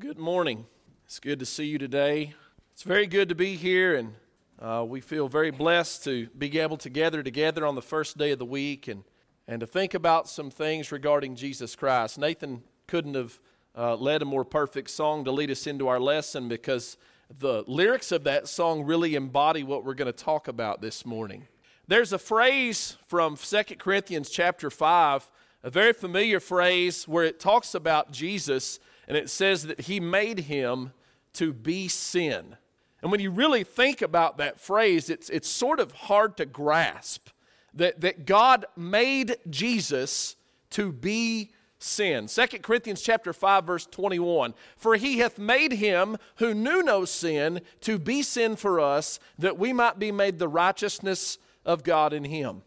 Good morning. It's good to see you today. It's very good to be here, and uh, we feel very blessed to be able to gather together on the first day of the week and, and to think about some things regarding Jesus Christ. Nathan couldn't have uh, led a more perfect song to lead us into our lesson because the lyrics of that song really embody what we're going to talk about this morning. There's a phrase from 2 Corinthians chapter 5, a very familiar phrase where it talks about Jesus and it says that he made him to be sin. And when you really think about that phrase, it's, it's sort of hard to grasp that, that God made Jesus to be sin. 2 Corinthians chapter 5 verse 21. For he hath made him who knew no sin to be sin for us that we might be made the righteousness of God in him.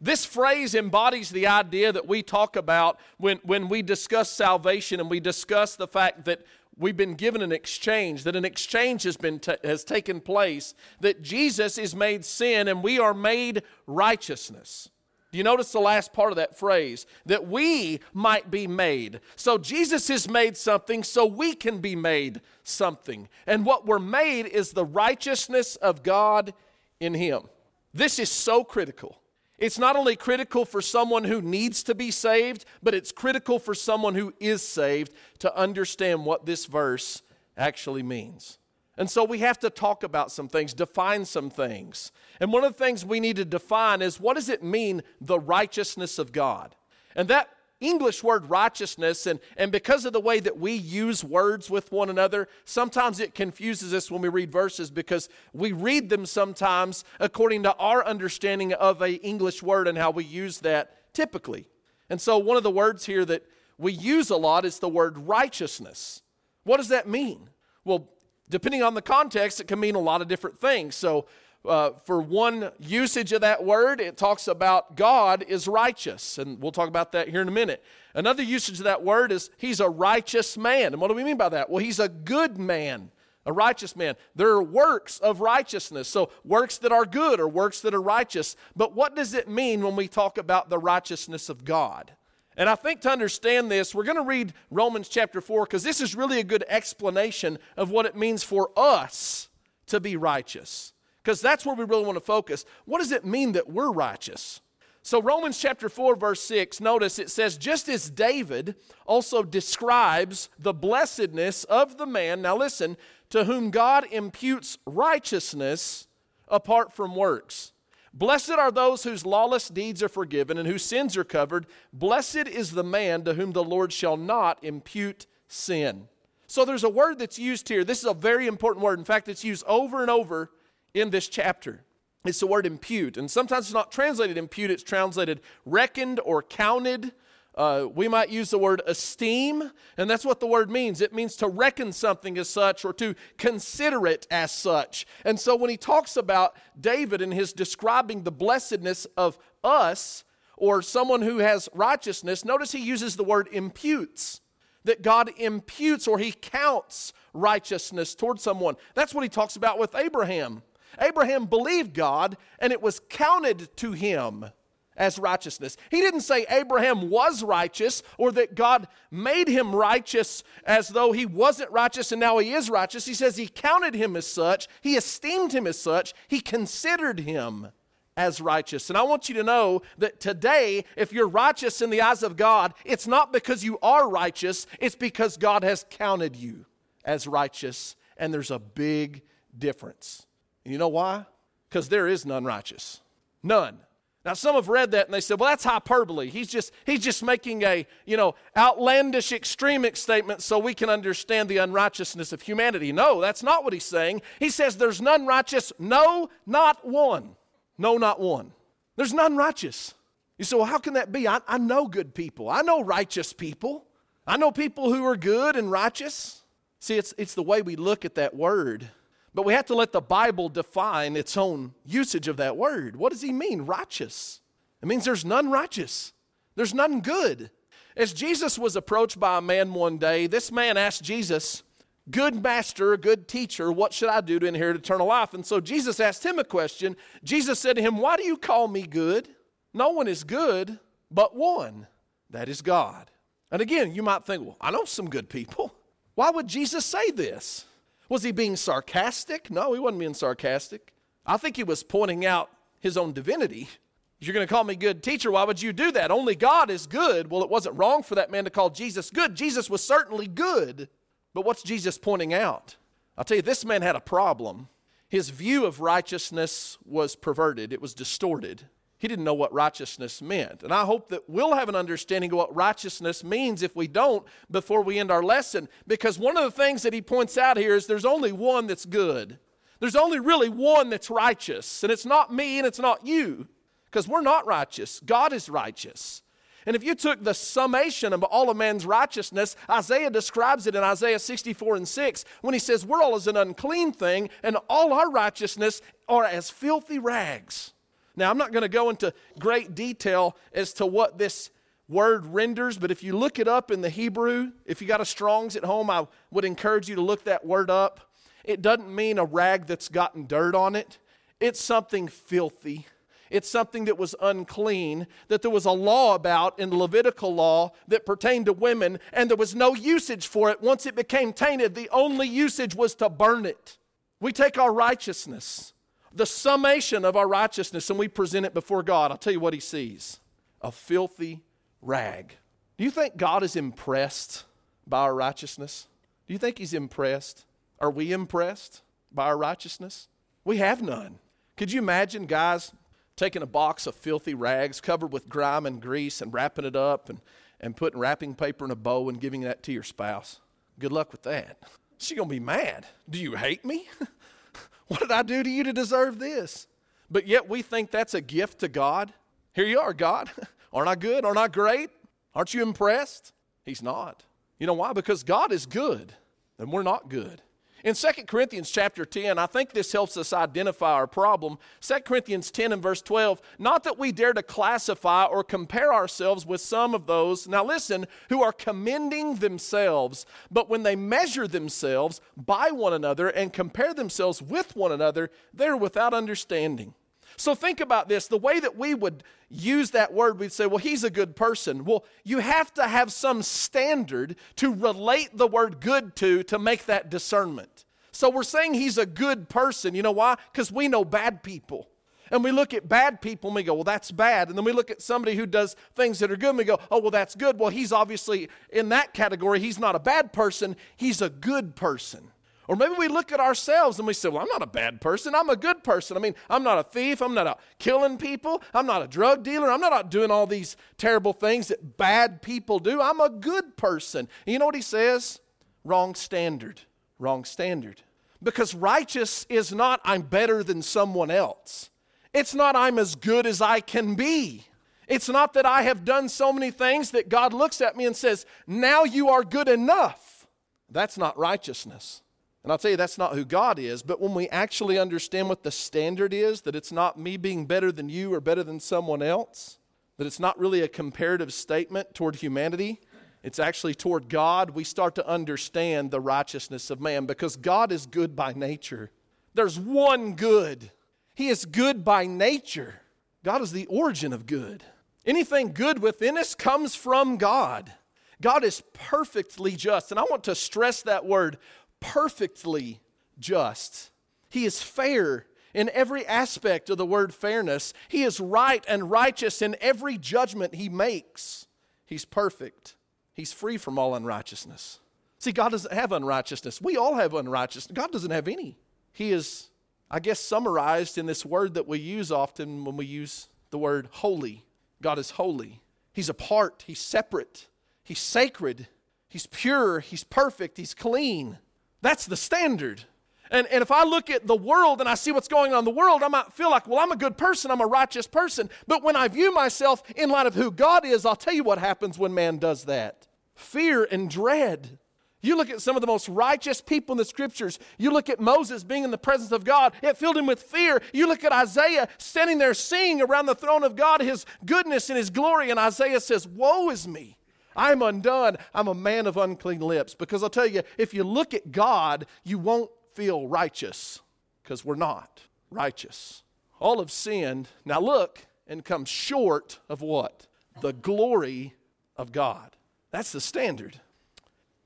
This phrase embodies the idea that we talk about when, when we discuss salvation and we discuss the fact that we've been given an exchange, that an exchange has, been has taken place, that Jesus is made sin and we are made righteousness. Do you notice the last part of that phrase? That we might be made. So Jesus is made something so we can be made something. And what we're made is the righteousness of God in Him. This is so critical. It's not only critical for someone who needs to be saved, but it's critical for someone who is saved to understand what this verse actually means. And so we have to talk about some things, define some things. And one of the things we need to define is what does it mean, the righteousness of God? And that English word righteousness, and, and because of the way that we use words with one another, sometimes it confuses us when we read verses because we read them sometimes according to our understanding of a English word and how we use that typically. And so one of the words here that we use a lot is the word righteousness. What does that mean? Well, depending on the context, it can mean a lot of different things. So uh, for one usage of that word, it talks about God is righteous, and we'll talk about that here in a minute. Another usage of that word is he's a righteous man. And what do we mean by that? Well, he's a good man, a righteous man. There are works of righteousness, so works that are good or works that are righteous. But what does it mean when we talk about the righteousness of God? And I think to understand this, we're going to read Romans chapter 4 because this is really a good explanation of what it means for us to be righteous because that's where we really want to focus. What does it mean that we're righteous? So, Romans chapter 4, verse 6, notice it says, just as David also describes the blessedness of the man, now listen, to whom God imputes righteousness apart from works. Blessed are those whose lawless deeds are forgiven and whose sins are covered. Blessed is the man to whom the Lord shall not impute sin. So, there's a word that's used here. This is a very important word. In fact, it's used over and over in this chapter. It's the word impute. And sometimes it's not translated impute, it's translated reckoned or counted. Uh, we might use the word esteem, and that's what the word means. It means to reckon something as such or to consider it as such. And so when he talks about David and his describing the blessedness of us or someone who has righteousness, notice he uses the word imputes. That God imputes or he counts righteousness toward someone. That's what he talks about with Abraham. Abraham believed God, and it was counted to him as righteousness. He didn't say Abraham was righteous or that God made him righteous as though he wasn't righteous and now he is righteous. He says he counted him as such, he esteemed him as such, he considered him as righteous. And I want you to know that today, if you're righteous in the eyes of God, it's not because you are righteous, it's because God has counted you as righteous. And there's a big difference. And you know why? Because there is none righteous. None. Now some have read that and they said, well, that's hyperbole. He's just, he's just making a, you know, outlandish extremic statement so we can understand the unrighteousness of humanity. No, that's not what he's saying. He says there's none righteous. No, not one. No, not one. There's none righteous. You say, well, how can that be? I, I know good people. I know righteous people. I know people who are good and righteous. See, it's, it's the way we look at that word but we have to let the Bible define its own usage of that word. What does he mean, righteous? It means there's none righteous, there's none good. As Jesus was approached by a man one day, this man asked Jesus, Good master, good teacher, what should I do to inherit eternal life? And so Jesus asked him a question. Jesus said to him, Why do you call me good? No one is good but one, that is God. And again, you might think, Well, I know some good people. Why would Jesus say this? Was he being sarcastic? No, he wasn't being sarcastic. I think he was pointing out his own divinity. If you're going to call me good teacher, why would you do that? Only God is good. Well, it wasn't wrong for that man to call Jesus good. Jesus was certainly good. But what's Jesus pointing out? I'll tell you, this man had a problem. His view of righteousness was perverted, it was distorted. He didn't know what righteousness meant. And I hope that we'll have an understanding of what righteousness means if we don't before we end our lesson. Because one of the things that he points out here is there's only one that's good. There's only really one that's righteous. And it's not me and it's not you. Because we're not righteous. God is righteous. And if you took the summation of all of man's righteousness, Isaiah describes it in Isaiah 64 and 6 when he says, We're all as an unclean thing, and all our righteousness are as filthy rags. Now, I'm not going to go into great detail as to what this word renders, but if you look it up in the Hebrew, if you got a Strong's at home, I would encourage you to look that word up. It doesn't mean a rag that's gotten dirt on it, it's something filthy. It's something that was unclean, that there was a law about in the Levitical law that pertained to women, and there was no usage for it. Once it became tainted, the only usage was to burn it. We take our righteousness, the summation of our righteousness and we present it before God, I'll tell you what he sees a filthy rag. Do you think God is impressed by our righteousness? Do you think he's impressed? Are we impressed by our righteousness? We have none. Could you imagine guys taking a box of filthy rags covered with grime and grease and wrapping it up and, and putting wrapping paper in a bow and giving that to your spouse? Good luck with that. She's going to be mad. Do you hate me? What did I do to you to deserve this? But yet we think that's a gift to God. Here you are, God. Aren't I good? Aren't I great? Aren't you impressed? He's not. You know why? Because God is good and we're not good. In 2 Corinthians chapter 10, I think this helps us identify our problem. 2 Corinthians 10 and verse 12, not that we dare to classify or compare ourselves with some of those, now listen, who are commending themselves, but when they measure themselves by one another and compare themselves with one another, they're without understanding. So think about this. The way that we would use that word, we'd say, well, he's a good person. Well, you have to have some standard to relate the word good to to make that discernment. So we're saying he's a good person. You know why? Because we know bad people. And we look at bad people and we go, well, that's bad. And then we look at somebody who does things that are good and we go, oh, well, that's good. Well, he's obviously in that category. He's not a bad person, he's a good person. Or maybe we look at ourselves and we say, Well, I'm not a bad person. I'm a good person. I mean, I'm not a thief. I'm not out killing people. I'm not a drug dealer. I'm not out doing all these terrible things that bad people do. I'm a good person. And you know what he says? Wrong standard. Wrong standard. Because righteous is not I'm better than someone else, it's not I'm as good as I can be. It's not that I have done so many things that God looks at me and says, Now you are good enough. That's not righteousness. And I'll tell you, that's not who God is. But when we actually understand what the standard is, that it's not me being better than you or better than someone else, that it's not really a comparative statement toward humanity, it's actually toward God, we start to understand the righteousness of man because God is good by nature. There's one good, He is good by nature. God is the origin of good. Anything good within us comes from God. God is perfectly just. And I want to stress that word perfectly just. He is fair in every aspect of the word fairness. He is right and righteous in every judgment he makes. He's perfect. He's free from all unrighteousness. See, God doesn't have unrighteousness. We all have unrighteousness. God doesn't have any. He is, I guess, summarized in this word that we use often when we use the word holy. God is holy. He's apart. He's separate. He's sacred. He's pure. He's perfect. He's clean. That's the standard. And, and if I look at the world and I see what's going on in the world, I might feel like, well, I'm a good person, I'm a righteous person. But when I view myself in light of who God is, I'll tell you what happens when man does that fear and dread. You look at some of the most righteous people in the scriptures. You look at Moses being in the presence of God, it filled him with fear. You look at Isaiah standing there seeing around the throne of God his goodness and his glory, and Isaiah says, Woe is me. I'm undone. I'm a man of unclean lips. Because I'll tell you, if you look at God, you won't feel righteous because we're not righteous. All have sinned. Now look and come short of what? The glory of God. That's the standard.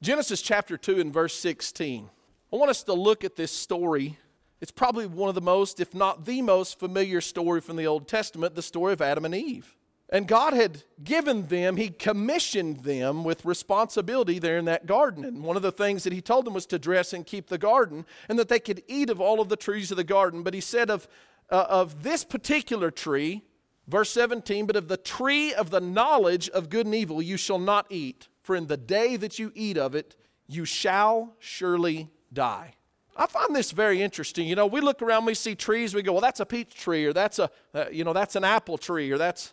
Genesis chapter 2 and verse 16. I want us to look at this story. It's probably one of the most, if not the most familiar story from the Old Testament, the story of Adam and Eve. And God had given them, He commissioned them with responsibility there in that garden. And one of the things that He told them was to dress and keep the garden and that they could eat of all of the trees of the garden. But He said of, uh, of this particular tree, verse 17, but of the tree of the knowledge of good and evil you shall not eat for in the day that you eat of it, you shall surely die. I find this very interesting. You know, we look around, we see trees, we go, well, that's a peach tree, or that's a, uh, you know, that's an apple tree, or that's,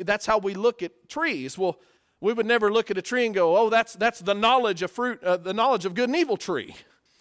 that's how we look at trees. Well, we would never look at a tree and go, oh, that's, that's the knowledge of fruit, uh, the knowledge of good and evil tree.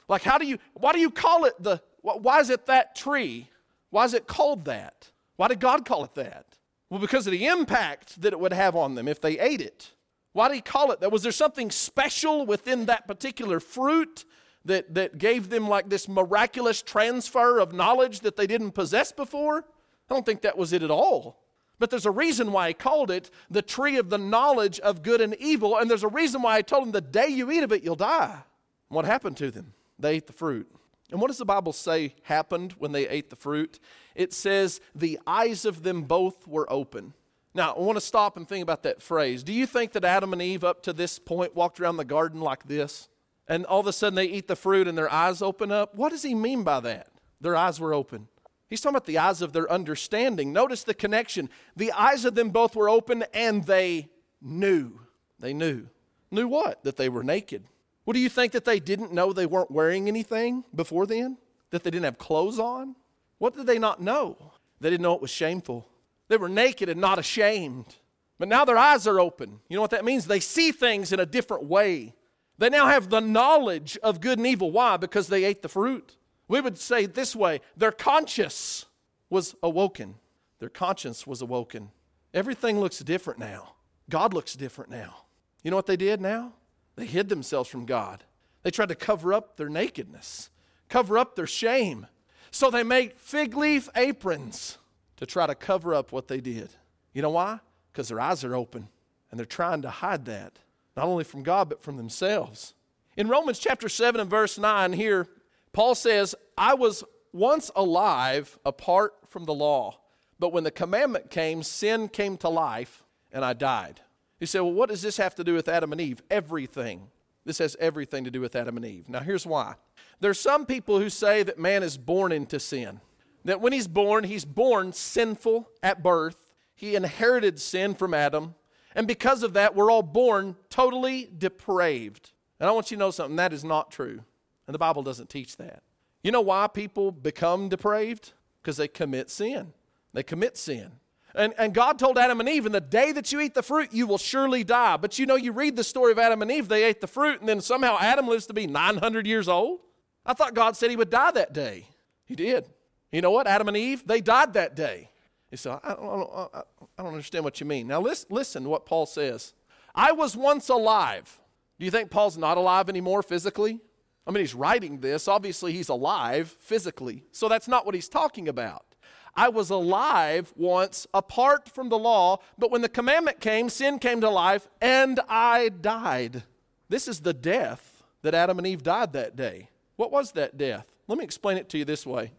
Like, how do you, why do you call it the, why is it that tree? Why is it called that? Why did God call it that? Well, because of the impact that it would have on them if they ate it. Why did he call it that? Was there something special within that particular fruit that, that gave them like this miraculous transfer of knowledge that they didn't possess before? I don't think that was it at all. But there's a reason why he called it the tree of the knowledge of good and evil, and there's a reason why he told them the day you eat of it, you'll die. What happened to them? They ate the fruit. And what does the Bible say happened when they ate the fruit? It says, the eyes of them both were open. Now, I want to stop and think about that phrase. Do you think that Adam and Eve, up to this point, walked around the garden like this? And all of a sudden they eat the fruit and their eyes open up? What does he mean by that? Their eyes were open. He's talking about the eyes of their understanding. Notice the connection. The eyes of them both were open and they knew. They knew. Knew what? That they were naked. What do you think that they didn't know they weren't wearing anything before then? That they didn't have clothes on? What did they not know? They didn't know it was shameful. They were naked and not ashamed. But now their eyes are open. You know what that means? They see things in a different way. They now have the knowledge of good and evil. Why? Because they ate the fruit. We would say this way their conscience was awoken. Their conscience was awoken. Everything looks different now. God looks different now. You know what they did now? They hid themselves from God. They tried to cover up their nakedness, cover up their shame. So they made fig leaf aprons to try to cover up what they did. You know why? Because their eyes are open and they're trying to hide that, not only from God, but from themselves. In Romans chapter 7 and verse 9, here, Paul says, I was once alive apart from the law, but when the commandment came, sin came to life and I died. You say, well, what does this have to do with Adam and Eve? Everything. This has everything to do with Adam and Eve. Now, here's why. There's some people who say that man is born into sin that when he's born, he's born sinful at birth. He inherited sin from Adam. And because of that, we're all born totally depraved. And I want you to know something that is not true. And the Bible doesn't teach that. You know why people become depraved? Because they commit sin. They commit sin. And, and God told Adam and Eve, in the day that you eat the fruit, you will surely die. But you know, you read the story of Adam and Eve, they ate the fruit, and then somehow Adam lives to be 900 years old. I thought God said he would die that day. He did. You know what? Adam and Eve, they died that day. He said, I don't, I don't, understand what you mean. Now, listen, listen to what Paul says. I was once alive. Do you think Paul's not alive anymore physically? I mean, he's writing this. Obviously, he's alive physically. So that's not what he's talking about. I was alive once apart from the law, but when the commandment came, sin came to life, and I died. This is the death that Adam and Eve died that day. What was that death? Let me explain it to you this way.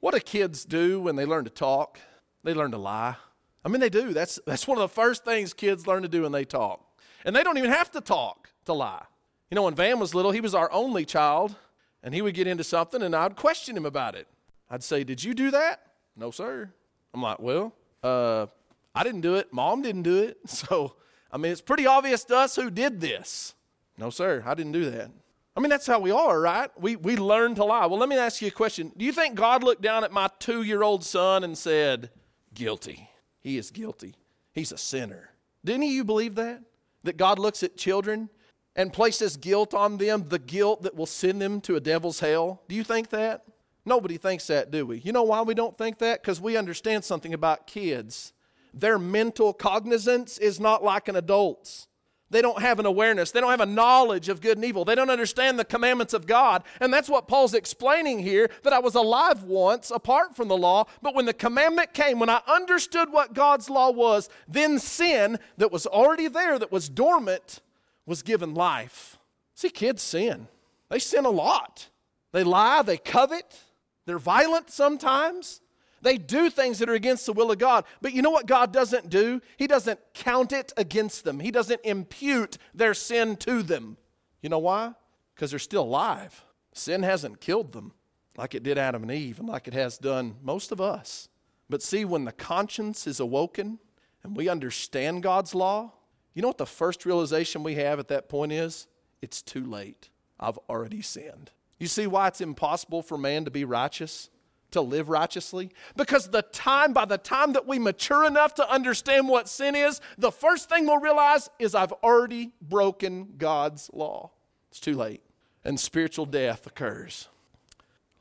What do kids do when they learn to talk? They learn to lie. I mean, they do. That's, that's one of the first things kids learn to do when they talk. And they don't even have to talk to lie. You know, when Van was little, he was our only child, and he would get into something, and I'd question him about it. I'd say, Did you do that? No, sir. I'm like, Well, uh, I didn't do it. Mom didn't do it. So, I mean, it's pretty obvious to us who did this. No, sir, I didn't do that. I mean, that's how we are, right? We, we learn to lie. Well, let me ask you a question. Do you think God looked down at my two year old son and said, Guilty? He is guilty. He's a sinner. Of you believe that? That God looks at children and places guilt on them, the guilt that will send them to a devil's hell? Do you think that? Nobody thinks that, do we? You know why we don't think that? Because we understand something about kids. Their mental cognizance is not like an adult's. They don't have an awareness. They don't have a knowledge of good and evil. They don't understand the commandments of God. And that's what Paul's explaining here that I was alive once apart from the law, but when the commandment came, when I understood what God's law was, then sin that was already there, that was dormant, was given life. See, kids sin. They sin a lot. They lie, they covet, they're violent sometimes. They do things that are against the will of God. But you know what God doesn't do? He doesn't count it against them, He doesn't impute their sin to them. You know why? Because they're still alive. Sin hasn't killed them like it did Adam and Eve and like it has done most of us. But see, when the conscience is awoken and we understand God's law, you know what the first realization we have at that point is? It's too late. I've already sinned. You see why it's impossible for man to be righteous? to live righteously? Because the time, by the time that we mature enough to understand what sin is, the first thing we'll realize is I've already broken God's law. It's too late. And spiritual death occurs.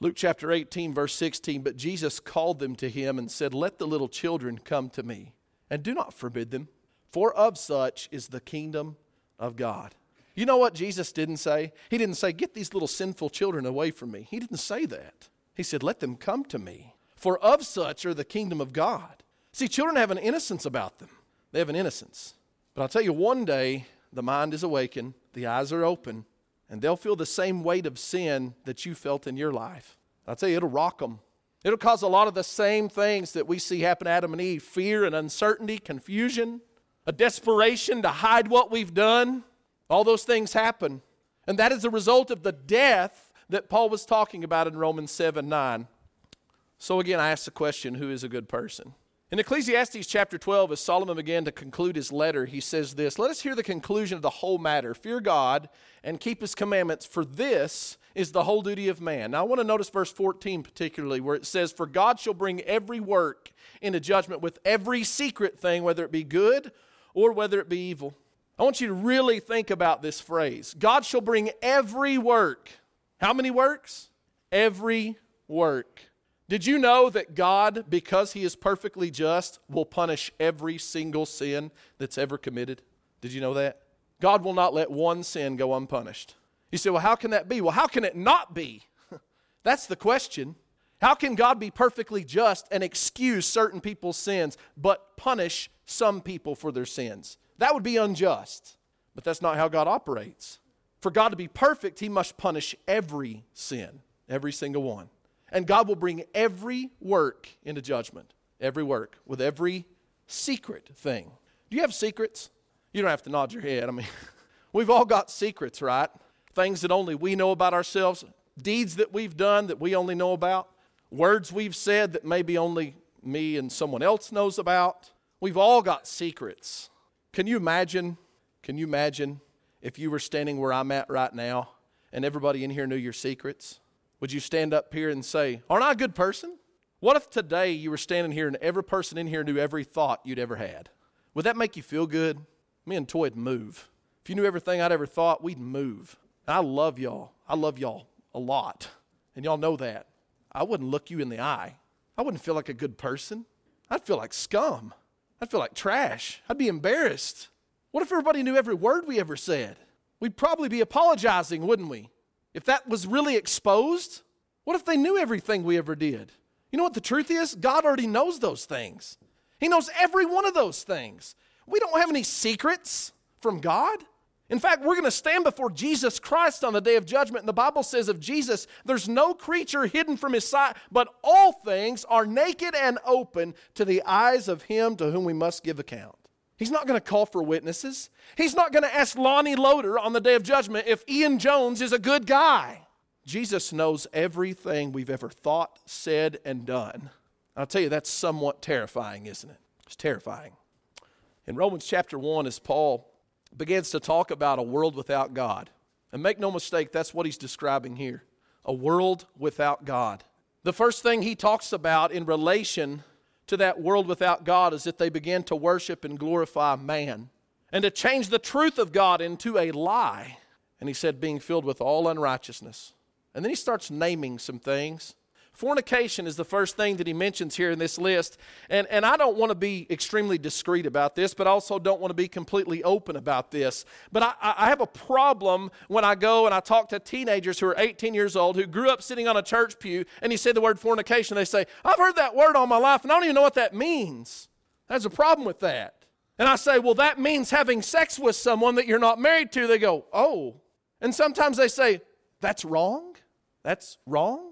Luke chapter 18, verse 16 But Jesus called them to him and said, Let the little children come to me, and do not forbid them, for of such is the kingdom of God. You know what Jesus didn't say? He didn't say, Get these little sinful children away from me. He didn't say that. He said, Let them come to me, for of such are the kingdom of God. See, children have an innocence about them. They have an innocence. But I'll tell you, one day the mind is awakened, the eyes are open, and they'll feel the same weight of sin that you felt in your life. I'll tell you, it'll rock them. It'll cause a lot of the same things that we see happen to Adam and Eve fear and uncertainty, confusion, a desperation to hide what we've done. All those things happen. And that is a result of the death that Paul was talking about in Romans 7 9. So again, I ask the question who is a good person? In Ecclesiastes chapter 12, as Solomon began to conclude his letter, he says this Let us hear the conclusion of the whole matter. Fear God and keep his commandments, for this is the whole duty of man. Now, I want to notice verse 14 particularly, where it says, For God shall bring every work into judgment with every secret thing, whether it be good or whether it be evil. I want you to really think about this phrase God shall bring every work how many works? Every work. Did you know that God, because He is perfectly just, will punish every single sin that's ever committed? Did you know that? God will not let one sin go unpunished. You say, well, how can that be? Well, how can it not be? That's the question. How can God be perfectly just and excuse certain people's sins, but punish some people for their sins? That would be unjust. But that's not how God operates. For God to be perfect, he must punish every sin, every single one. And God will bring every work into judgment, every work, with every secret thing. Do you have secrets? You don't have to nod your head. I mean, we've all got secrets, right? Things that only we know about ourselves, deeds that we've done that we only know about, words we've said that maybe only me and someone else knows about. We've all got secrets. Can you imagine? Can you imagine if you were standing where I'm at right now and everybody in here knew your secrets? Would you stand up here and say, Aren't I a good person? What if today you were standing here and every person in here knew every thought you'd ever had? Would that make you feel good? Me and Toy'd move. If you knew everything I'd ever thought, we'd move. I love y'all. I love y'all a lot. And y'all know that. I wouldn't look you in the eye. I wouldn't feel like a good person. I'd feel like scum. I'd feel like trash. I'd be embarrassed. What if everybody knew every word we ever said? We'd probably be apologizing, wouldn't we? If that was really exposed, what if they knew everything we ever did? You know what the truth is? God already knows those things. He knows every one of those things. We don't have any secrets from God. In fact, we're going to stand before Jesus Christ on the day of judgment. And the Bible says of Jesus, there's no creature hidden from his sight, but all things are naked and open to the eyes of him to whom we must give account. He's not going to call for witnesses. He's not going to ask Lonnie Loader on the day of judgment if Ian Jones is a good guy. Jesus knows everything we've ever thought, said, and done. I'll tell you, that's somewhat terrifying, isn't it? It's terrifying. In Romans chapter 1, as Paul begins to talk about a world without God, and make no mistake, that's what he's describing here a world without God. The first thing he talks about in relation to that world without God is that they begin to worship and glorify man and to change the truth of God into a lie. And he said, being filled with all unrighteousness. And then he starts naming some things Fornication is the first thing that he mentions here in this list. And, and I don't want to be extremely discreet about this, but also don't want to be completely open about this. But I, I have a problem when I go and I talk to teenagers who are 18 years old who grew up sitting on a church pew and you say the word fornication. They say, I've heard that word all my life and I don't even know what that means. There's a problem with that. And I say, well, that means having sex with someone that you're not married to. They go, oh, And sometimes they say, That's wrong. That's wrong.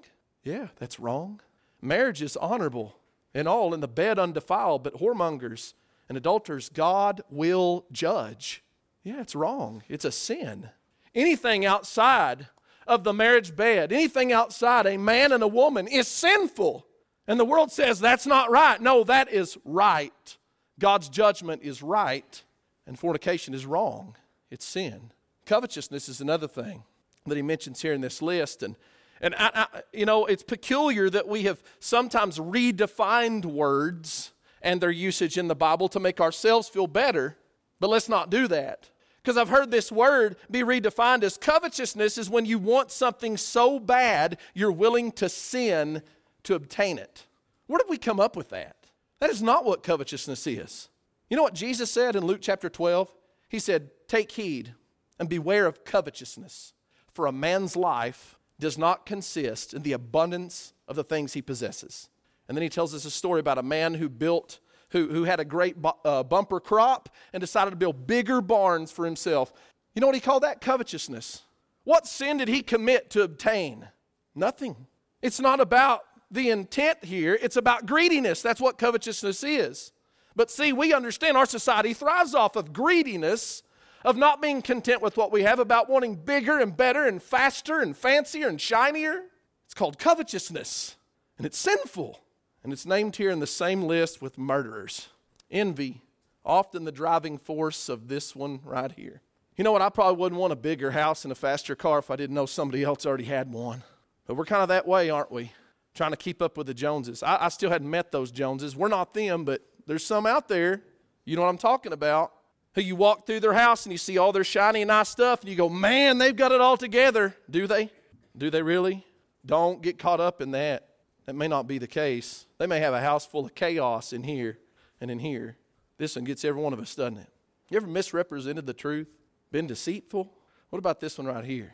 Yeah, that's wrong. Marriage is honorable and all in the bed undefiled, but whoremongers and adulterers God will judge. Yeah, it's wrong. It's a sin. Anything outside of the marriage bed, anything outside a man and a woman is sinful. And the world says that's not right. No, that is right. God's judgment is right, and fornication is wrong. It's sin. Covetousness is another thing that he mentions here in this list. And, and I, I, you know, it's peculiar that we have sometimes redefined words and their usage in the Bible to make ourselves feel better, but let's not do that. Because I've heard this word be redefined as covetousness is when you want something so bad you're willing to sin to obtain it. Where did we come up with that? That is not what covetousness is. You know what Jesus said in Luke chapter 12? He said, Take heed and beware of covetousness, for a man's life does not consist in the abundance of the things he possesses. And then he tells us a story about a man who built, who, who had a great bu- uh, bumper crop and decided to build bigger barns for himself. You know what he called that? Covetousness. What sin did he commit to obtain? Nothing. It's not about the intent here, it's about greediness. That's what covetousness is. But see, we understand our society thrives off of greediness, of not being content with what we have, about wanting bigger and better and faster and fancier and shinier. It's called covetousness, and it's sinful. And it's named here in the same list with murderers. Envy, often the driving force of this one right here. You know what? I probably wouldn't want a bigger house and a faster car if I didn't know somebody else already had one. But we're kind of that way, aren't we? trying to keep up with the Joneses. I, I still hadn't met those Joneses. We're not them, but there's some out there. You know what I'm talking about. Who you walk through their house and you see all their shiny and nice stuff, and you go, man, they've got it all together. Do they? Do they really? Don't get caught up in that. That may not be the case. They may have a house full of chaos in here and in here. This one gets every one of us, doesn't it? You ever misrepresented the truth? Been deceitful? What about this one right here?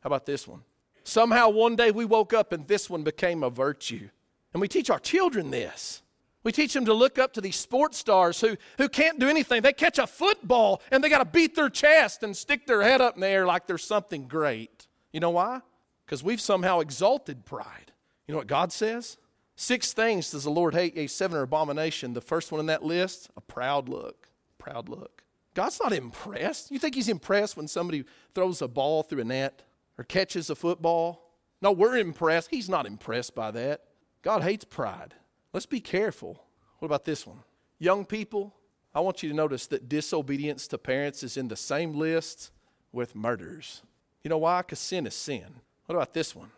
How about this one? Somehow one day we woke up and this one became a virtue. And we teach our children this. We teach them to look up to these sports stars who, who can't do anything. They catch a football and they got to beat their chest and stick their head up in the air like there's something great. You know why? Because we've somehow exalted pride. You know what God says? Six things does the Lord hate, a seven are abomination. The first one in that list, a proud look. Proud look. God's not impressed. You think He's impressed when somebody throws a ball through a net? or catches a football. No, we're impressed. He's not impressed by that. God hates pride. Let's be careful. What about this one? Young people, I want you to notice that disobedience to parents is in the same list with murders. You know why? Because sin is sin. What about this one?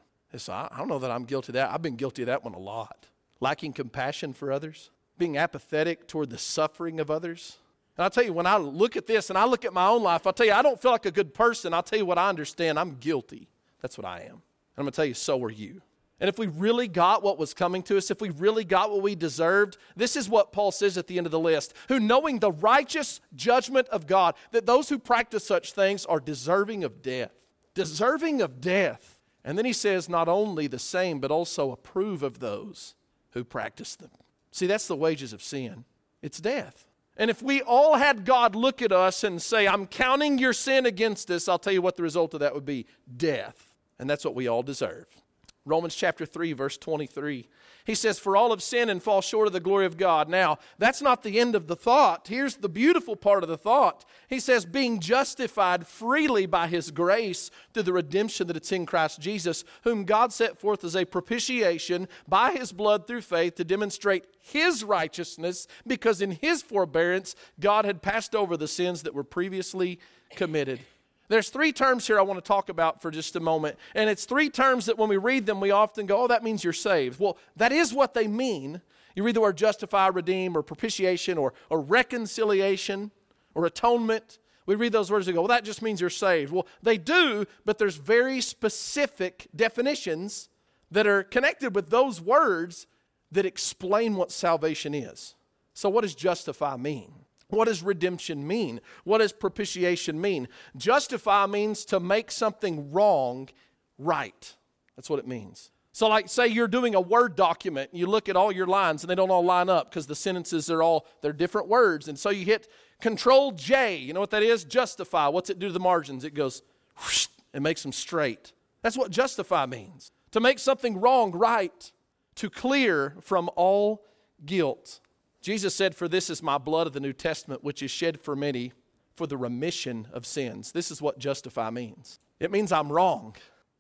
I don't know that I'm guilty of that. I've been guilty of that one a lot. Lacking compassion for others, being apathetic toward the suffering of others, and I'll tell you, when I look at this and I look at my own life, I'll tell you, I don't feel like a good person. I'll tell you what I understand. I'm guilty. That's what I am. And I'm going to tell you, so are you. And if we really got what was coming to us, if we really got what we deserved, this is what Paul says at the end of the list who, knowing the righteous judgment of God, that those who practice such things are deserving of death. Deserving of death. And then he says, not only the same, but also approve of those who practice them. See, that's the wages of sin it's death. And if we all had God look at us and say, I'm counting your sin against us, I'll tell you what the result of that would be death. And that's what we all deserve. Romans chapter 3, verse 23. He says, For all have sinned and fall short of the glory of God. Now, that's not the end of the thought. Here's the beautiful part of the thought. He says, Being justified freely by his grace through the redemption that it's in Christ Jesus, whom God set forth as a propitiation by his blood through faith to demonstrate his righteousness, because in his forbearance God had passed over the sins that were previously committed. There's three terms here I want to talk about for just a moment. And it's three terms that when we read them, we often go, oh, that means you're saved. Well, that is what they mean. You read the word justify, redeem, or propitiation, or, or reconciliation, or atonement. We read those words and go, well, that just means you're saved. Well, they do, but there's very specific definitions that are connected with those words that explain what salvation is. So, what does justify mean? What does redemption mean? What does propitiation mean? Justify means to make something wrong right. That's what it means. So, like, say you're doing a Word document, and you look at all your lines and they don't all line up because the sentences are all, they're different words. And so you hit Control J. You know what that is? Justify. What's it do to the margins? It goes, whoosh, and makes them straight. That's what justify means to make something wrong right, to clear from all guilt. Jesus said, For this is my blood of the New Testament, which is shed for many for the remission of sins. This is what justify means. It means I'm wrong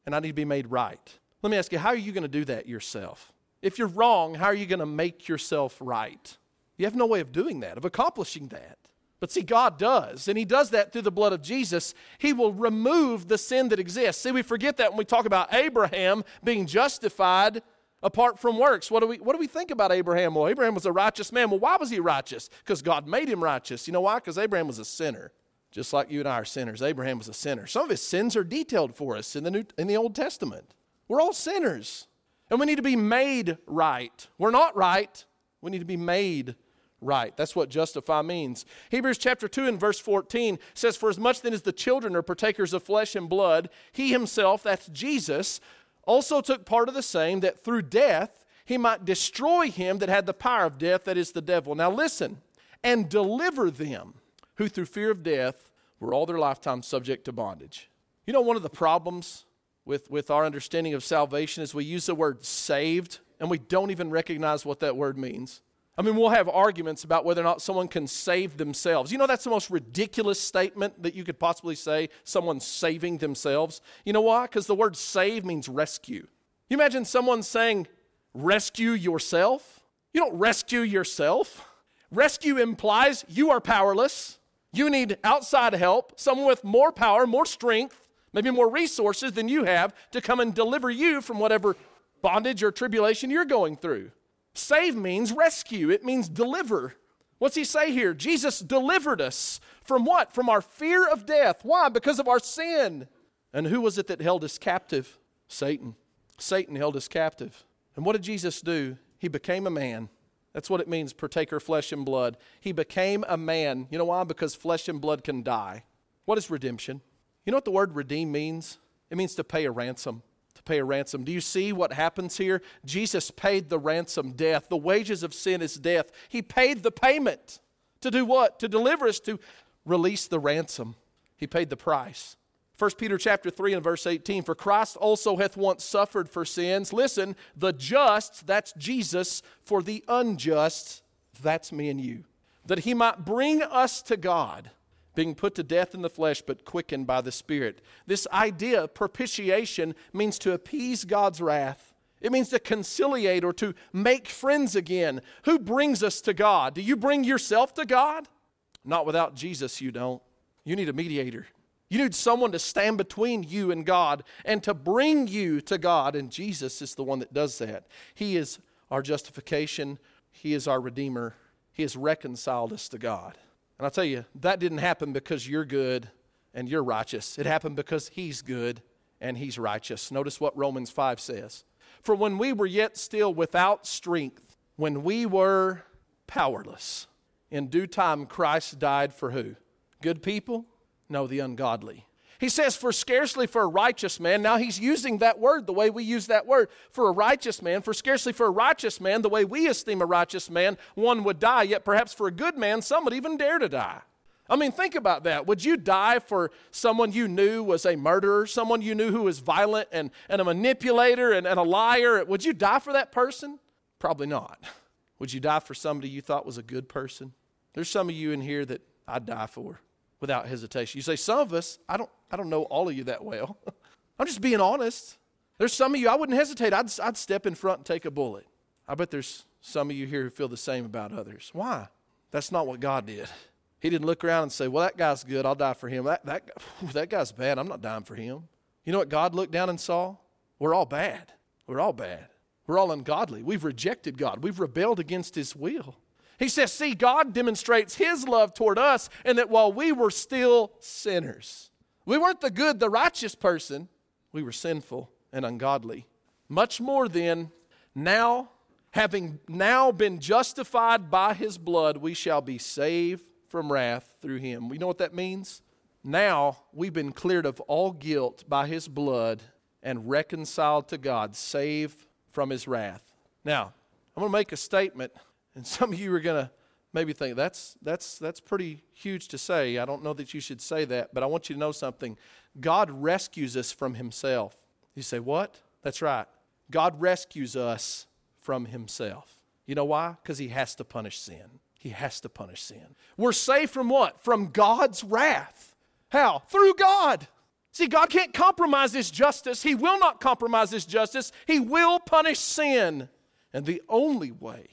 and I need to be made right. Let me ask you, how are you going to do that yourself? If you're wrong, how are you going to make yourself right? You have no way of doing that, of accomplishing that. But see, God does, and He does that through the blood of Jesus. He will remove the sin that exists. See, we forget that when we talk about Abraham being justified apart from works. What do we, what do we think about Abraham? Well, Abraham was a righteous man. Well, why was he righteous? Because God made him righteous. You know why? Because Abraham was a sinner, just like you and I are sinners. Abraham was a sinner. Some of his sins are detailed for us in the, New, in the Old Testament. We're all sinners, and we need to be made right. We're not right, we need to be made right. That's what justify means. Hebrews chapter 2 and verse 14 says, For as much then as the children are partakers of flesh and blood, he himself, that's Jesus, also took part of the same, that through death he might destroy him that had the power of death, that is the devil. Now listen, and deliver them who through fear of death were all their lifetime subject to bondage. You know, one of the problems with, with our understanding of salvation is we use the word saved and we don't even recognize what that word means. I mean, we'll have arguments about whether or not someone can save themselves. You know, that's the most ridiculous statement that you could possibly say someone's saving themselves. You know why? Because the word save means rescue. You imagine someone saying, rescue yourself? You don't rescue yourself. Rescue implies you are powerless. You need outside help, someone with more power, more strength, maybe more resources than you have to come and deliver you from whatever bondage or tribulation you're going through. Save means rescue, it means deliver. What's he say here? Jesus delivered us from what? From our fear of death. Why? Because of our sin. And who was it that held us captive? Satan. Satan held us captive. And what did Jesus do? He became a man. That's what it means, partaker flesh and blood. He became a man. You know why? Because flesh and blood can die. What is redemption? You know what the word redeem means? It means to pay a ransom pay a ransom. Do you see what happens here? Jesus paid the ransom death. The wages of sin is death. He paid the payment. To do what? To deliver us, to release the ransom. He paid the price. 1 Peter chapter 3 and verse 18 For Christ also hath once suffered for sins. Listen, the just, that's Jesus, for the unjust, that's me and you. That he might bring us to God being put to death in the flesh, but quickened by the Spirit. This idea, propitiation, means to appease God's wrath. It means to conciliate or to make friends again. Who brings us to God? Do you bring yourself to God? Not without Jesus, you don't. You need a mediator. You need someone to stand between you and God and to bring you to God, and Jesus is the one that does that. He is our justification, He is our Redeemer, He has reconciled us to God. And I'll tell you, that didn't happen because you're good and you're righteous. It happened because He's good and He's righteous. Notice what Romans 5 says. For when we were yet still without strength, when we were powerless, in due time Christ died for who? Good people? No, the ungodly. He says, For scarcely for a righteous man, now he's using that word the way we use that word. For a righteous man, for scarcely for a righteous man, the way we esteem a righteous man, one would die, yet perhaps for a good man, some would even dare to die. I mean, think about that. Would you die for someone you knew was a murderer, someone you knew who was violent and, and a manipulator and, and a liar? Would you die for that person? Probably not. Would you die for somebody you thought was a good person? There's some of you in here that I'd die for without hesitation. You say, some of us, I don't, I don't know all of you that well. I'm just being honest. There's some of you, I wouldn't hesitate. I'd, I'd step in front and take a bullet. I bet there's some of you here who feel the same about others. Why? That's not what God did. He didn't look around and say, Well, that guy's good. I'll die for him. That, that, that guy's bad. I'm not dying for him. You know what God looked down and saw? We're all bad. We're all bad. We're all ungodly. We've rejected God. We've rebelled against His will. He says, See, God demonstrates His love toward us, and that while we were still sinners, we weren't the good, the righteous person, we were sinful and ungodly. Much more then, now, having now been justified by His blood, we shall be saved from wrath through Him. We know what that means? Now we've been cleared of all guilt by His blood and reconciled to God, saved from His wrath. Now, I'm going to make a statement and some of you are going to maybe think that's that's that's pretty huge to say. I don't know that you should say that, but I want you to know something. God rescues us from himself. You say, "What?" That's right. God rescues us from himself. You know why? Because he has to punish sin. He has to punish sin. We're saved from what? From God's wrath. How? Through God. See, God can't compromise His justice. He will not compromise His justice. He will punish sin. And the only way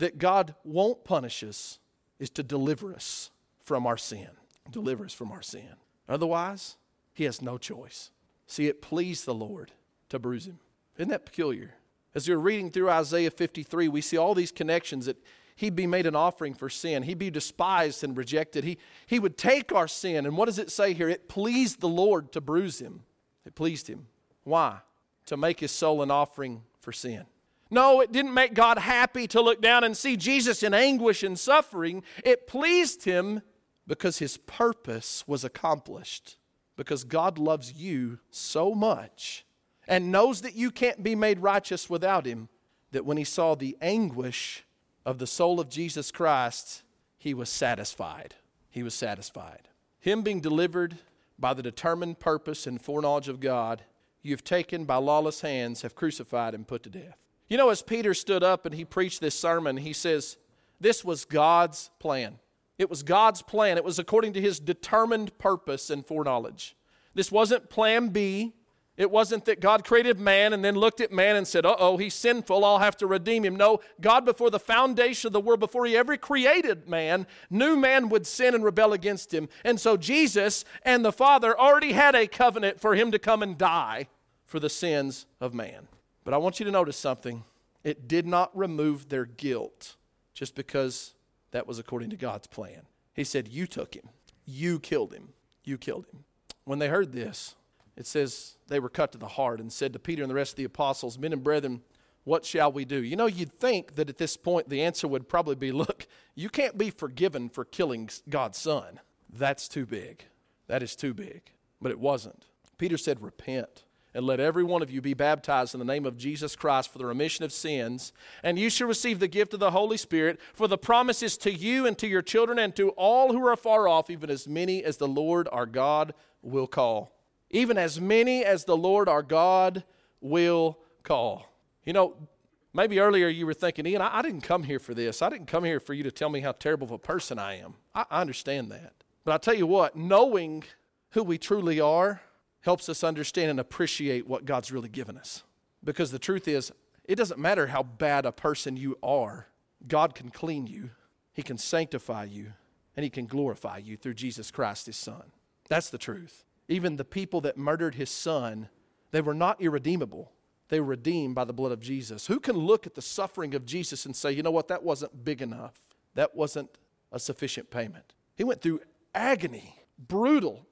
that God won't punish us is to deliver us from our sin. Deliver us from our sin. Otherwise, He has no choice. See, it pleased the Lord to bruise Him. Isn't that peculiar? As we're reading through Isaiah 53, we see all these connections that he'd be made an offering for sin. He'd be despised and rejected. He, he would take our sin. And what does it say here? It pleased the Lord to bruise him. It pleased him. Why? To make his soul an offering for sin. No, it didn't make God happy to look down and see Jesus in anguish and suffering. It pleased him because his purpose was accomplished. Because God loves you so much and knows that you can't be made righteous without him, that when he saw the anguish of the soul of Jesus Christ, he was satisfied. He was satisfied. Him being delivered by the determined purpose and foreknowledge of God, you have taken by lawless hands, have crucified and put to death. You know, as Peter stood up and he preached this sermon, he says, This was God's plan. It was God's plan. It was according to his determined purpose and foreknowledge. This wasn't plan B. It wasn't that God created man and then looked at man and said, uh oh, he's sinful, I'll have to redeem him. No, God, before the foundation of the world, before he ever created man, knew man would sin and rebel against him. And so Jesus and the Father already had a covenant for him to come and die for the sins of man. But I want you to notice something it did not remove their guilt just because that was according to God's plan. He said, You took him, you killed him, you killed him. When they heard this, it says they were cut to the heart and said to Peter and the rest of the apostles, Men and brethren, what shall we do? You know, you'd think that at this point the answer would probably be look, you can't be forgiven for killing God's son. That's too big. That is too big. But it wasn't. Peter said, Repent and let every one of you be baptized in the name of Jesus Christ for the remission of sins, and you shall receive the gift of the Holy Spirit, for the promise is to you and to your children and to all who are far off, even as many as the Lord our God will call even as many as the Lord our God will call. You know, maybe earlier you were thinking, Ian, I, didn't come here for this. I didn't come here for you to tell me how terrible of a person I am. I understand that. But I tell you what, knowing who we truly are helps us understand and appreciate what God's really given us. Because the truth is, it doesn't matter how bad a person you are, God can clean you, He can sanctify you, and He can glorify you through Jesus Christ, His Son. That's the truth even the people that murdered his son, they were not irredeemable. They were redeemed by the blood of Jesus. Who can look at the suffering of Jesus and say, you know what, that wasn't big enough? That wasn't a sufficient payment. He went through agony, brutal,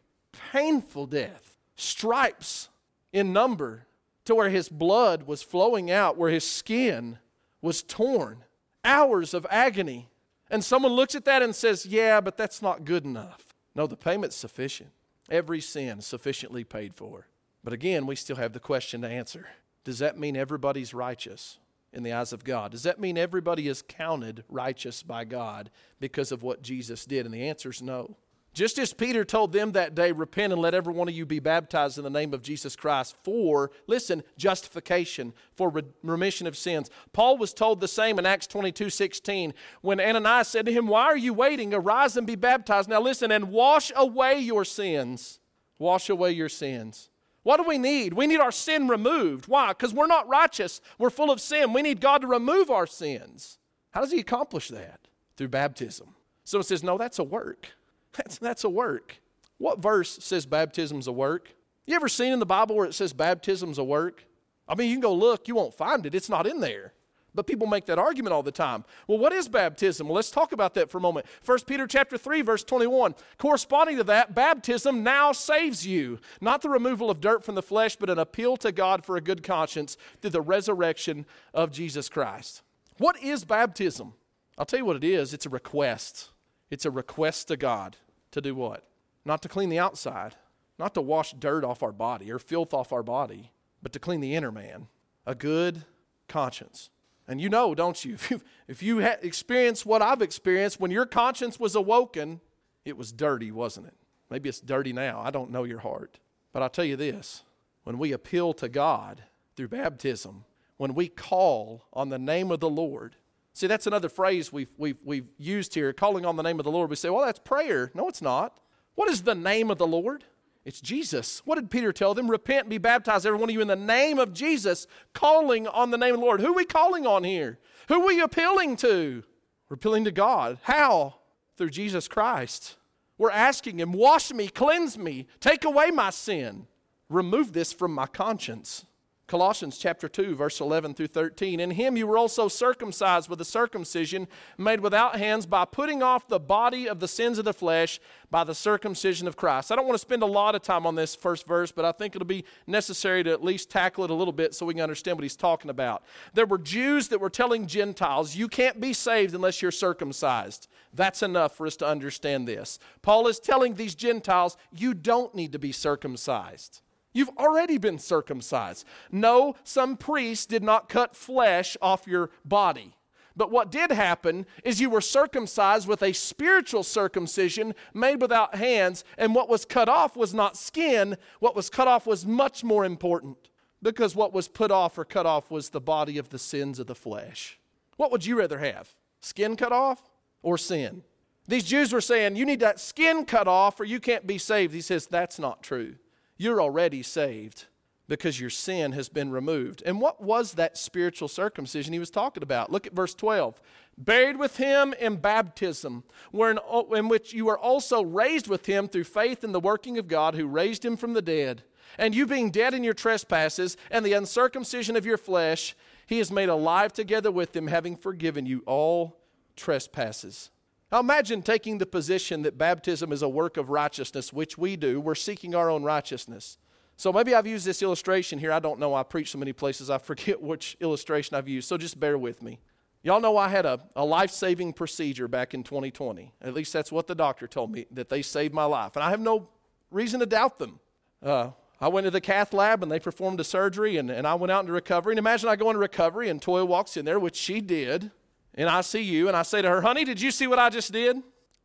painful death, stripes in number to where his blood was flowing out, where his skin was torn, hours of agony. And someone looks at that and says, yeah, but that's not good enough. No, the payment's sufficient. Every sin sufficiently paid for. But again, we still have the question to answer Does that mean everybody's righteous in the eyes of God? Does that mean everybody is counted righteous by God because of what Jesus did? And the answer is no. Just as Peter told them that day, repent and let every one of you be baptized in the name of Jesus Christ for, listen, justification, for re- remission of sins. Paul was told the same in Acts 22 16 when Ananias said to him, Why are you waiting? Arise and be baptized. Now listen, and wash away your sins. Wash away your sins. What do we need? We need our sin removed. Why? Because we're not righteous. We're full of sin. We need God to remove our sins. How does He accomplish that? Through baptism. So it says, No, that's a work. That's, that's a work. What verse says baptism's a work? You ever seen in the Bible where it says baptism's a work? I mean, you can go look, you won't find it. It's not in there. But people make that argument all the time. Well, what is baptism? Well, let's talk about that for a moment. 1 Peter chapter 3 verse 21. Corresponding to that, baptism now saves you, not the removal of dirt from the flesh, but an appeal to God for a good conscience through the resurrection of Jesus Christ. What is baptism? I'll tell you what it is. It's a request. It's a request to God to do what? Not to clean the outside, not to wash dirt off our body or filth off our body, but to clean the inner man. A good conscience. And you know, don't you? If you, if you ha- experience what I've experienced, when your conscience was awoken, it was dirty, wasn't it? Maybe it's dirty now. I don't know your heart. But I'll tell you this when we appeal to God through baptism, when we call on the name of the Lord, see, that's another phrase we've, we've, we've used here calling on the name of the Lord. We say, well, that's prayer. No, it's not. What is the name of the Lord? It's Jesus. What did Peter tell them? Repent and be baptized, every one of you, in the name of Jesus, calling on the name of the Lord. Who are we calling on here? Who are we appealing to? We're appealing to God. How? Through Jesus Christ. We're asking Him, wash me, cleanse me, take away my sin, remove this from my conscience. Colossians chapter 2, verse 11 through 13. In him you were also circumcised with a circumcision made without hands by putting off the body of the sins of the flesh by the circumcision of Christ. I don't want to spend a lot of time on this first verse, but I think it'll be necessary to at least tackle it a little bit so we can understand what he's talking about. There were Jews that were telling Gentiles, you can't be saved unless you're circumcised. That's enough for us to understand this. Paul is telling these Gentiles, you don't need to be circumcised. You've already been circumcised. No, some priest did not cut flesh off your body. But what did happen is you were circumcised with a spiritual circumcision made without hands, and what was cut off was not skin. What was cut off was much more important because what was put off or cut off was the body of the sins of the flesh. What would you rather have? Skin cut off or sin? These Jews were saying, You need that skin cut off or you can't be saved. He says, That's not true you're already saved because your sin has been removed. And what was that spiritual circumcision he was talking about? Look at verse 12. Buried with him in baptism, wherein, in which you are also raised with him through faith in the working of God who raised him from the dead. And you being dead in your trespasses and the uncircumcision of your flesh, he has made alive together with him, having forgiven you all trespasses now imagine taking the position that baptism is a work of righteousness, which we do. We're seeking our own righteousness. So maybe I've used this illustration here. I don't know. I preach so many places, I forget which illustration I've used. So just bear with me. Y'all know I had a, a life saving procedure back in 2020. At least that's what the doctor told me, that they saved my life. And I have no reason to doubt them. Uh, I went to the cath lab and they performed a surgery, and, and I went out into recovery. And imagine I go into recovery and Toya walks in there, which she did and I see you, and I say to her, honey, did you see what I just did?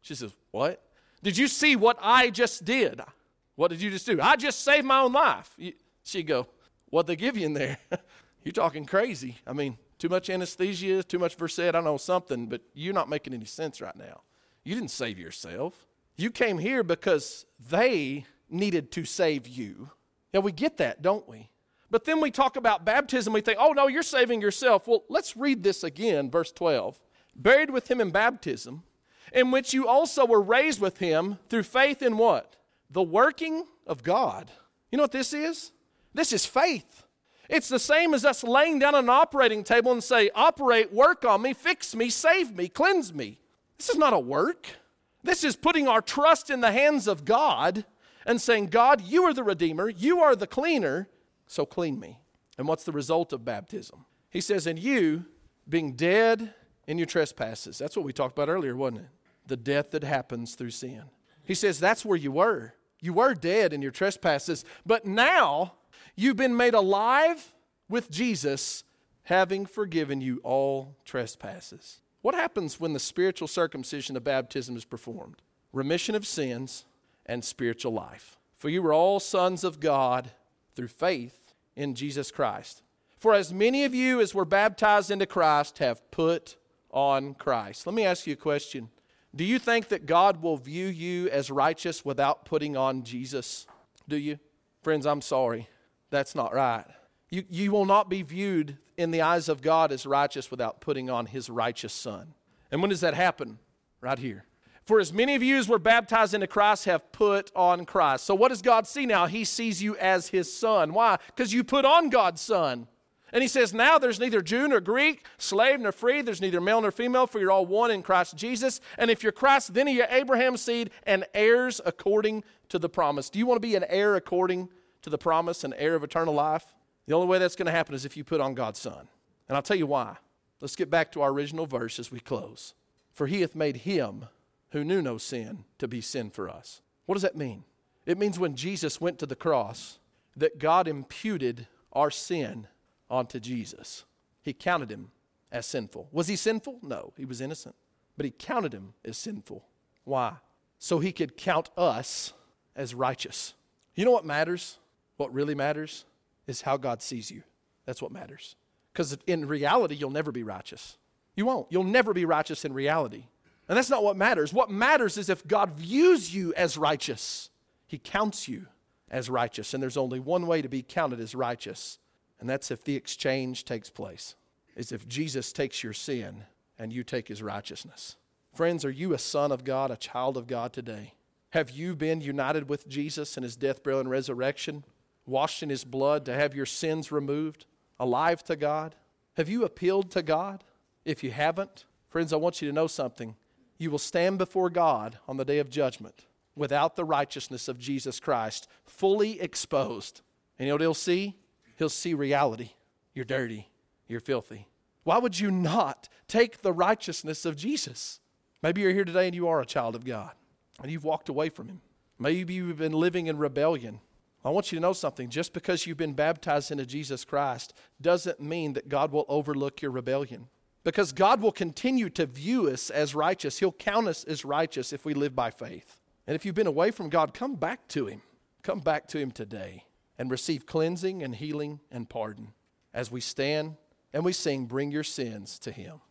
She says, what? Did you see what I just did? What did you just do? I just saved my own life. She'd go, what they give you in there? You're talking crazy. I mean, too much anesthesia, too much Versed, I know something, but you're not making any sense right now. You didn't save yourself. You came here because they needed to save you. Now we get that, don't we? But then we talk about baptism, we think, oh no, you're saving yourself. Well, let's read this again, verse 12. Buried with him in baptism, in which you also were raised with him through faith in what? The working of God. You know what this is? This is faith. It's the same as us laying down an operating table and say, operate, work on me, fix me, save me, cleanse me. This is not a work. This is putting our trust in the hands of God and saying, God, you are the Redeemer, you are the cleaner, so clean me. And what's the result of baptism? He says, And you, being dead in your trespasses, that's what we talked about earlier, wasn't it? The death that happens through sin. He says, That's where you were. You were dead in your trespasses, but now you've been made alive with Jesus, having forgiven you all trespasses. What happens when the spiritual circumcision of baptism is performed? Remission of sins and spiritual life. For you were all sons of God through faith in Jesus Christ. For as many of you as were baptized into Christ have put on Christ. Let me ask you a question. Do you think that God will view you as righteous without putting on Jesus? Do you? Friends, I'm sorry. That's not right. You, you will not be viewed in the eyes of God as righteous without putting on his righteous son. And when does that happen? Right here. For as many of you as were baptized into Christ have put on Christ. So what does God see now? He sees you as his son. Why? Because you put on God's son. And he says, Now there's neither Jew nor Greek, slave nor free, there's neither male nor female, for you're all one in Christ Jesus. And if you're Christ, then you're Abraham's seed and heirs according to the promise. Do you want to be an heir according to the promise, an heir of eternal life? The only way that's going to happen is if you put on God's Son. And I'll tell you why. Let's get back to our original verse as we close. For he hath made him who knew no sin to be sin for us. What does that mean? It means when Jesus went to the cross, that God imputed our sin onto Jesus. He counted him as sinful. Was he sinful? No, he was innocent. But he counted him as sinful. Why? So he could count us as righteous. You know what matters? What really matters is how God sees you. That's what matters. Because in reality, you'll never be righteous. You won't. You'll never be righteous in reality. And that's not what matters. What matters is if God views you as righteous, He counts you as righteous. And there's only one way to be counted as righteous, and that's if the exchange takes place, is if Jesus takes your sin and you take His righteousness. Friends, are you a son of God, a child of God today? Have you been united with Jesus in His death, burial, and resurrection? Washed in His blood to have your sins removed? Alive to God? Have you appealed to God? If you haven't, friends, I want you to know something you will stand before God on the day of judgment without the righteousness of Jesus Christ, fully exposed. And you know what he'll see? He'll see reality. You're dirty. You're filthy. Why would you not take the righteousness of Jesus? Maybe you're here today and you are a child of God and you've walked away from him. Maybe you've been living in rebellion. I want you to know something. Just because you've been baptized into Jesus Christ doesn't mean that God will overlook your rebellion. Because God will continue to view us as righteous. He'll count us as righteous if we live by faith. And if you've been away from God, come back to Him. Come back to Him today and receive cleansing and healing and pardon as we stand and we sing, Bring Your Sins to Him.